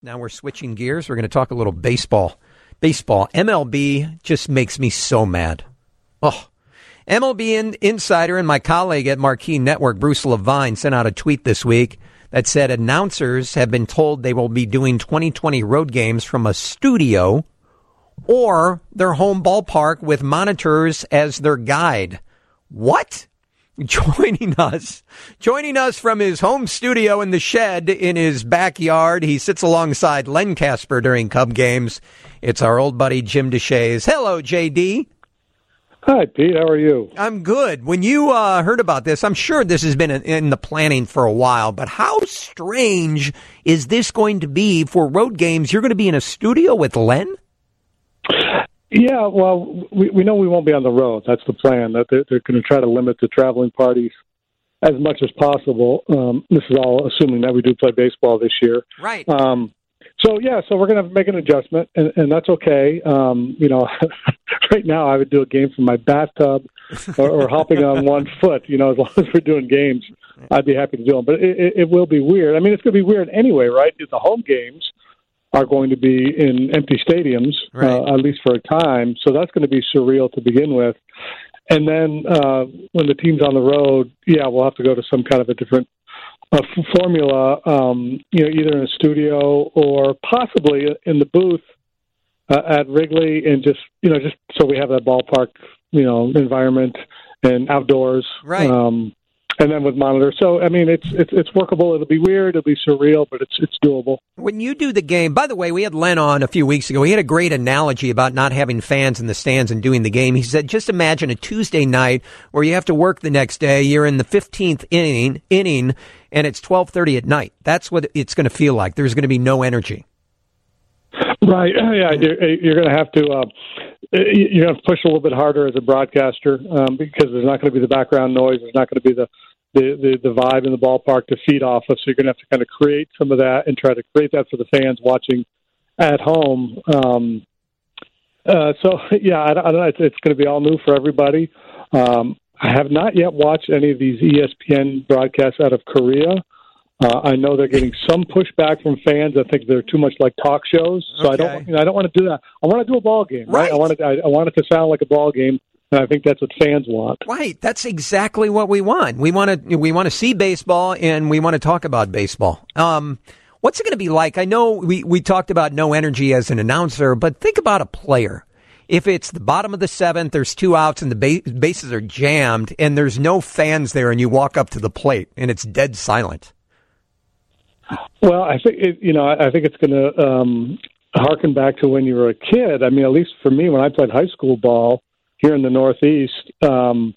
Now we're switching gears. We're going to talk a little baseball. Baseball. MLB just makes me so mad. Oh. MLB in, Insider and my colleague at Marquee Network, Bruce Levine, sent out a tweet this week that said announcers have been told they will be doing 2020 road games from a studio or their home ballpark with monitors as their guide. What? Joining us, joining us from his home studio in the shed in his backyard, he sits alongside Len Kasper during Cub games. It's our old buddy Jim Deshaies. Hello, JD. Hi, Pete. How are you? I'm good. When you uh, heard about this, I'm sure this has been in the planning for a while, but how strange is this going to be for road games? You're going to be in a studio with Len? Yeah, well, we, we know we won't be on the road. That's the plan. That they're, they're going to try to limit the traveling parties as much as possible. Um, this is all assuming that we do play baseball this year. Right. Um, so yeah, so we're going to make an adjustment, and, and that's okay. Um, you know, right now I would do a game from my bathtub or, or hopping on one foot. You know, as long as we're doing games, I'd be happy to do them. But it, it, it will be weird. I mean, it's going to be weird anyway, right? In the home games are going to be in empty stadiums, uh, right. uh, at least for a time. So that's going to be surreal to begin with. And then uh, when the team's on the road, yeah, we'll have to go to some kind of a different uh, f- formula, um, you know, either in a studio or possibly in the booth uh, at Wrigley, and just you know, just so we have that ballpark, you know, environment and outdoors. Right. Um, and then with monitor. So I mean, it's it's it's workable. It'll be weird. It'll be surreal, but it's it's doable. When you do the game, by the way, we had Len on a few weeks ago. He had a great analogy about not having fans in the stands and doing the game. He said, just imagine a Tuesday night where you have to work the next day. You're in the 15th inning inning, and it's 12:30 at night. That's what it's going to feel like. There's going to be no energy. Right. Yeah. You're, you're going to have to. Uh, you're going to push a little bit harder as a broadcaster um, because there's not going to be the background noise. There's not going to be the the, the the vibe in the ballpark to feed off of. So you're going to have to kind of create some of that and try to create that for the fans watching at home. Um, uh, so yeah, I, I don't know. It's, it's going to be all new for everybody. Um, I have not yet watched any of these ESPN broadcasts out of Korea. Uh, I know they're getting some pushback from fans. I think they're too much like talk shows. So okay. I don't, you know, I don't want to do that. I want to do a ball game, right? right? I want it, I, I want it to sound like a ball game. And I think that's what fans want. Right. That's exactly what we want. We want to we want to see baseball and we want to talk about baseball. Um, what's it going to be like? I know we we talked about no energy as an announcer, but think about a player. If it's the bottom of the seventh, there's two outs and the bases are jammed, and there's no fans there, and you walk up to the plate and it's dead silent. Well, I think it, you know I think it's going to um, harken back to when you were a kid. I mean, at least for me, when I played high school ball here in the Northeast, um,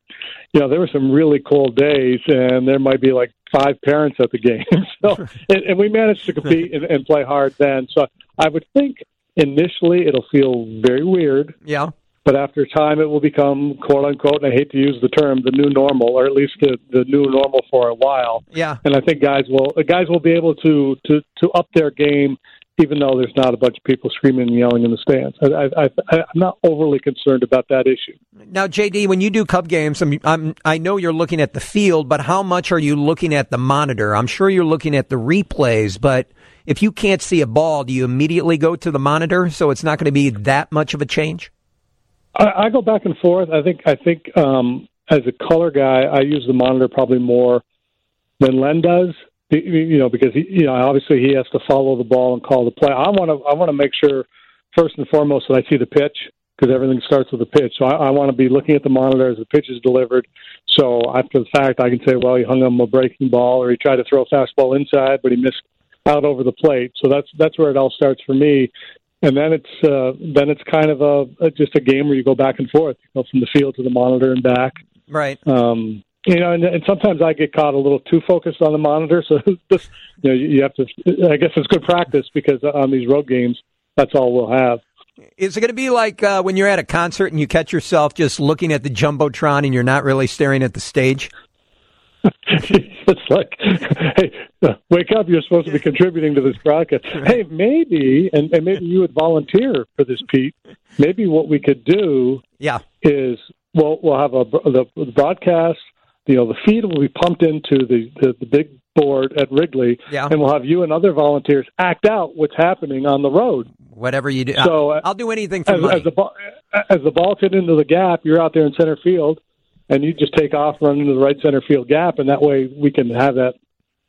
you know, there were some really cold days, and there might be like five parents at the game. so, and, and we managed to compete and, and play hard then. So, I would think initially it'll feel very weird. Yeah. But after time, it will become quote unquote, and I hate to use the term, the new normal, or at least the, the new normal for a while. Yeah. And I think guys will guys will be able to to to up their game even though there's not a bunch of people screaming and yelling in the stands. I, I, am not overly concerned about that issue. Now, JD, when you do Cub games, I'm, I'm, i know you're looking at the field, but how much are you looking at the monitor? I'm sure you're looking at the replays, but if you can't see a ball, do you immediately go to the monitor so it's not going to be that much of a change? I, I go back and forth. I think I think um, as a color guy, I use the monitor probably more than Len does you know, because he, you know, obviously he has to follow the ball and call the play. I want to, I want to make sure first and foremost that I see the pitch because everything starts with the pitch. So I, I want to be looking at the monitor as the pitch is delivered. So after the fact, I can say, well, he hung him a breaking ball, or he tried to throw a fastball inside, but he missed out over the plate. So that's that's where it all starts for me. And then it's uh, then it's kind of a, a just a game where you go back and forth, you know, from the field to the monitor and back. Right. Um, you know, and, and sometimes I get caught a little too focused on the monitor. So this, you know, you have to. I guess it's good practice because on these road games, that's all we'll have. Is it going to be like uh, when you're at a concert and you catch yourself just looking at the jumbotron and you're not really staring at the stage? it's like, hey, uh, wake up! You're supposed to be contributing to this broadcast. Hey, maybe, and, and maybe you would volunteer for this, Pete. Maybe what we could do, yeah, is well, we'll have a the, the broadcast you know, the feed will be pumped into the, the, the big board at Wrigley, Yeah. and we'll have you and other volunteers act out what's happening on the road. Whatever you do, So, I'll, uh, I'll do anything for As, money. as the ball as the ball's hit into the gap, you're out there in center field, and you just take off, run into the right center field gap, and that way we can have that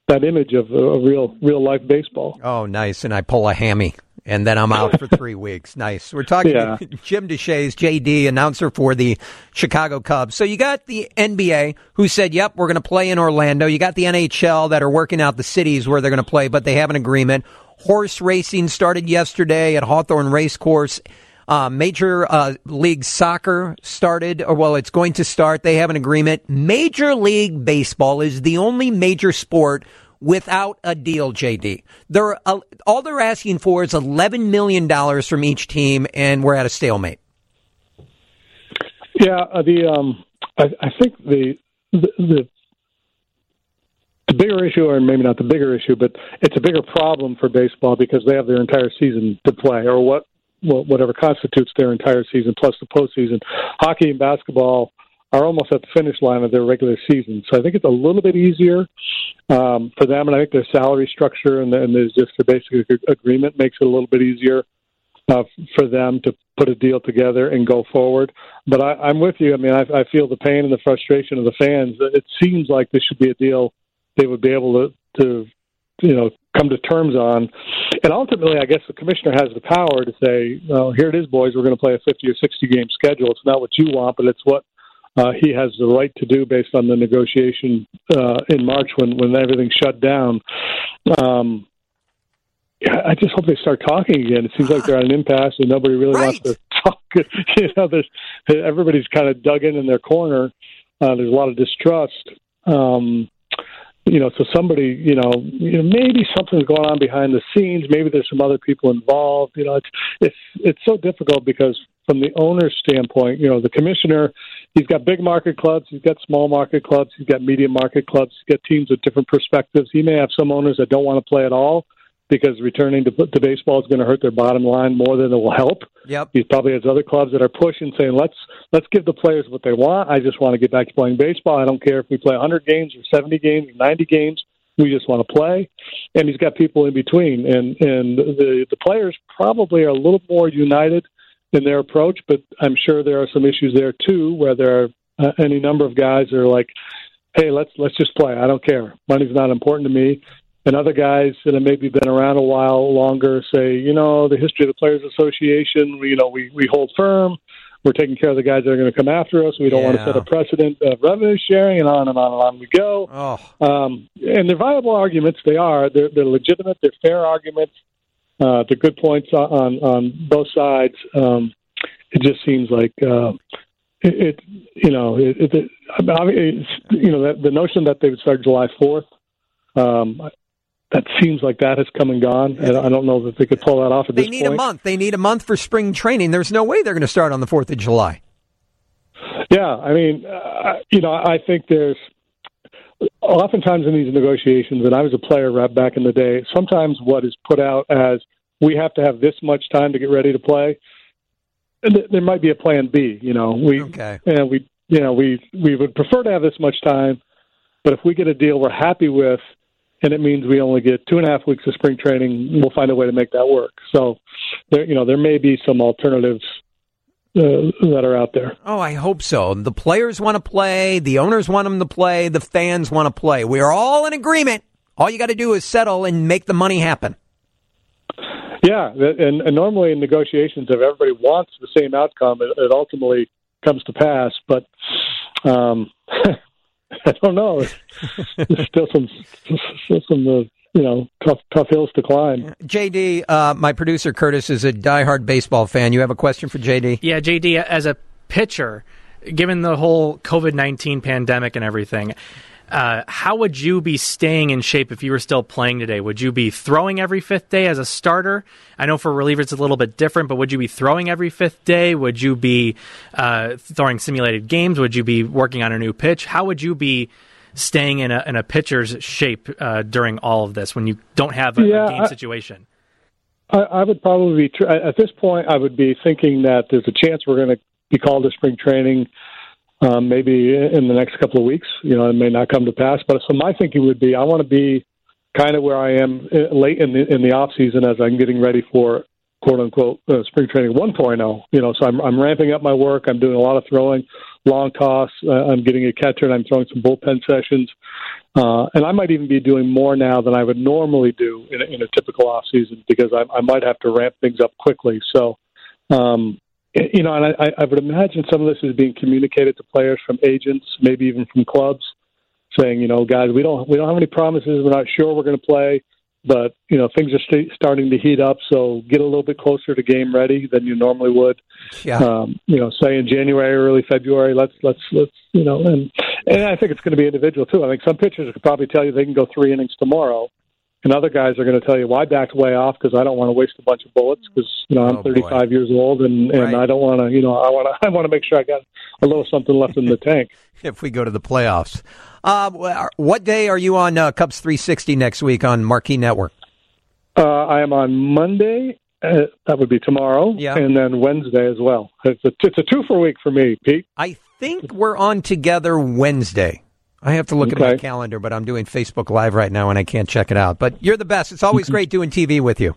that image of a, real real life baseball. Oh, nice. And I pull a hammy, and then I'm out for three weeks. Nice. We're talking Yeah. to Jim Deshaies, JD, announcer for the Chicago Cubs. So you got the NBA who said, yep, we're going to play in Orlando. You got the NHL that are working out the cities where they're going to play, but they have an agreement. Horse racing started yesterday at Hawthorne Racecourse. Uh, Major uh, League Soccer started, or well, it's going to start. They have an agreement. Major League Baseball is the only major sport without a deal, JD. They're, uh, all they're asking for is $11 million from each team, and we're at a stalemate. Yeah, uh, the um, I, I think the, the the the bigger issue, or maybe not the bigger issue, but it's a bigger problem for baseball because they have their entire season to play, or what wha- whatever constitutes their entire season plus the postseason. Hockey and basketball are almost at the finish line of their regular season, so I think it's a little bit easier um, for them, and I think their salary structure and, and there's just their basic agreement makes it a little bit easier uh, for them to put a deal together and go forward. But I, I'm with you. I mean, I, I feel the pain and the frustration of the fans. It seems like this should be a deal they would be able to, to you know, come to terms on. And ultimately, I guess the commissioner has the power to say, well, here it is, boys. We're going to play a 50 or 60 game schedule. It's not what you want, but it's what uh, he has the right to do based on the negotiation uh, in March when, when everything shut down. Um, yeah, I just hope they start talking again. It seems like they're at an impasse and nobody really wants to talk. you know, there's everybody's kind of dug in in their corner. Uh, there's a lot of distrust. Um, you know, so somebody, you know, you know, maybe something's going on behind the scenes. Maybe there's some other people involved. You know, it's it's it's so difficult because from the owner's standpoint, you know, the commissioner, he's got big market clubs, he's got small market clubs, he's got medium market clubs, he's got teams with different perspectives. He may have some owners that don't want to play at all because returning to, to baseball is going to hurt their bottom line more than it will help. Yep. He probably has other clubs that are pushing, saying, "Let's let's give the players what they want. I just want to get back to playing baseball. I don't care if we play 100 games or 70 games or 90 games. We just want to play." And he's got people in between, and and the the players probably are a little more united in their approach, but I'm sure there are some issues there too, where there are uh, any number of guys that are like, "Hey, let's let's just play. I don't care. Money's not important to me." And other guys that have maybe been around a while longer say, you know, the history of the Players Association, we, you know, we, we hold firm. We're taking care of the guys that are going to come after us. We don't want to set a precedent of revenue sharing, and on and on and on we go. Oh, Um, and they're viable arguments. They are. They're, they're legitimate. They're fair arguments. Uh, they're good points on on both sides. Um, it just seems like uh, it, it. You know, it, it, it, you know, the, the notion that they would start July fourth. Um, that seems like that has come and gone, and I don't know that they could pull that off at they this point. They need a month. They need a month for spring training. There's no way they're going to start on the 4th of July. Yeah, I mean, uh, you know, I think there's oftentimes in these negotiations, and I was a player rep back in the day. Sometimes what is put out as we have to have this much time to get ready to play, and th- there might be a plan B. You know, we Okay. and we you know we we would prefer to have this much time, but if we get a deal we're happy with, and it means we only get two and a half weeks of spring training, we'll find a way to make that work. So, there you know there may be some alternatives uh, that are out there. Oh, I hope so. The players want to play. The owners want them to play. The fans want to play. We are all in agreement. All you got to do is settle and make the money happen. Yeah, and, and normally in negotiations, if everybody wants the same outcome, it, it ultimately comes to pass. But um, I don't know. There's still some still some uh, you know tough tough hills to climb. JD, uh, my producer Curtis is a diehard baseball fan. You have a question for JD? Yeah, JD, as a pitcher, given the whole COVID 19 pandemic and everything, uh, how would you be staying in shape if you were still playing today? Would you be throwing every fifth day as a starter? I know for relievers it's a little bit different, but would you be throwing every fifth day? Would you be uh, throwing simulated games? Would you be working on a new pitch? How would you be staying in a, in a pitcher's shape uh, during all of this when you don't have a, Yeah, a game I- situation? I, I would probably be tr- at this point. I would be thinking that there's a chance we're going to be called to spring training. Um, maybe in the next couple of weeks. You know, it may not come to pass. But so my thinking would be, I want to be kind of where I am uh, late in the in the off season as I'm getting ready for quote unquote uh, spring training 1.0. You know, so I'm I'm ramping up my work. I'm doing a lot of throwing, long toss. Uh, I'm getting a catcher and I'm throwing some bullpen sessions. Uh, and I might even be doing more now than I would normally do in a, in a typical off season because I, I might have to ramp things up quickly. So, um, you know, and I, I would imagine some of this is being communicated to players from agents, maybe even from clubs, saying, you know, guys, we don't we don't have any promises. We're not sure we're going to play, but you know, things are st- starting to heat up. So get a little bit closer to game ready than you normally would. Yeah. Um, you know, say in January, early February. Let's let's let's you know, and and I think it's going to be individual too. I think some pitchers could probably tell you they can go three innings tomorrow, and other guys are going to tell you, "Well, I backed way off because I don't want to waste a bunch of bullets because you know I'm Oh, 35 boy. years old and and Right. I don't want to you know I want to I want to make sure I got a little something left in the tank." if we go to the playoffs. Uh, what day are you on uh, Cubs 360 next week on Marquee Network? Uh, I am on Monday. Uh, that would be tomorrow, Yeah. and then Wednesday as well. It's a it's a two for week for me, Pete. I think we're on together Wednesday. I have to look at my calendar, but I'm doing Facebook Live right now and I can't check it out. But you're the best. It's always great doing TV with you.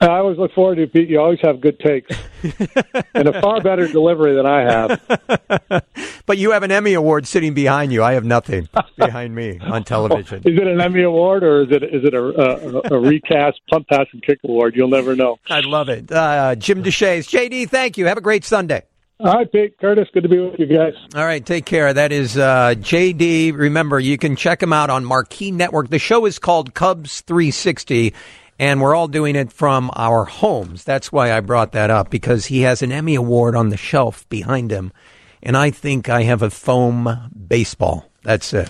I always look forward to it, Pete. You always have good takes and a far better delivery than I have. But you have an Emmy Award sitting behind you. I have nothing behind me on television. Is it an Emmy award or is it is it a, a, a recast punt, pass, and kick award? You'll never know. I love it. Uh, Jim Deshaies. JD, thank you. Have a great Sunday. Right, Pete Curtis, good to be with you guys. All right, take care. That is uh, JD. Remember, you can check him out on Marquee Network. The show is called Cubs 360, and we're all doing it from our homes. That's why I brought that up because he has an Emmy Award on the shelf behind him, and I think I have a foam baseball. That's it.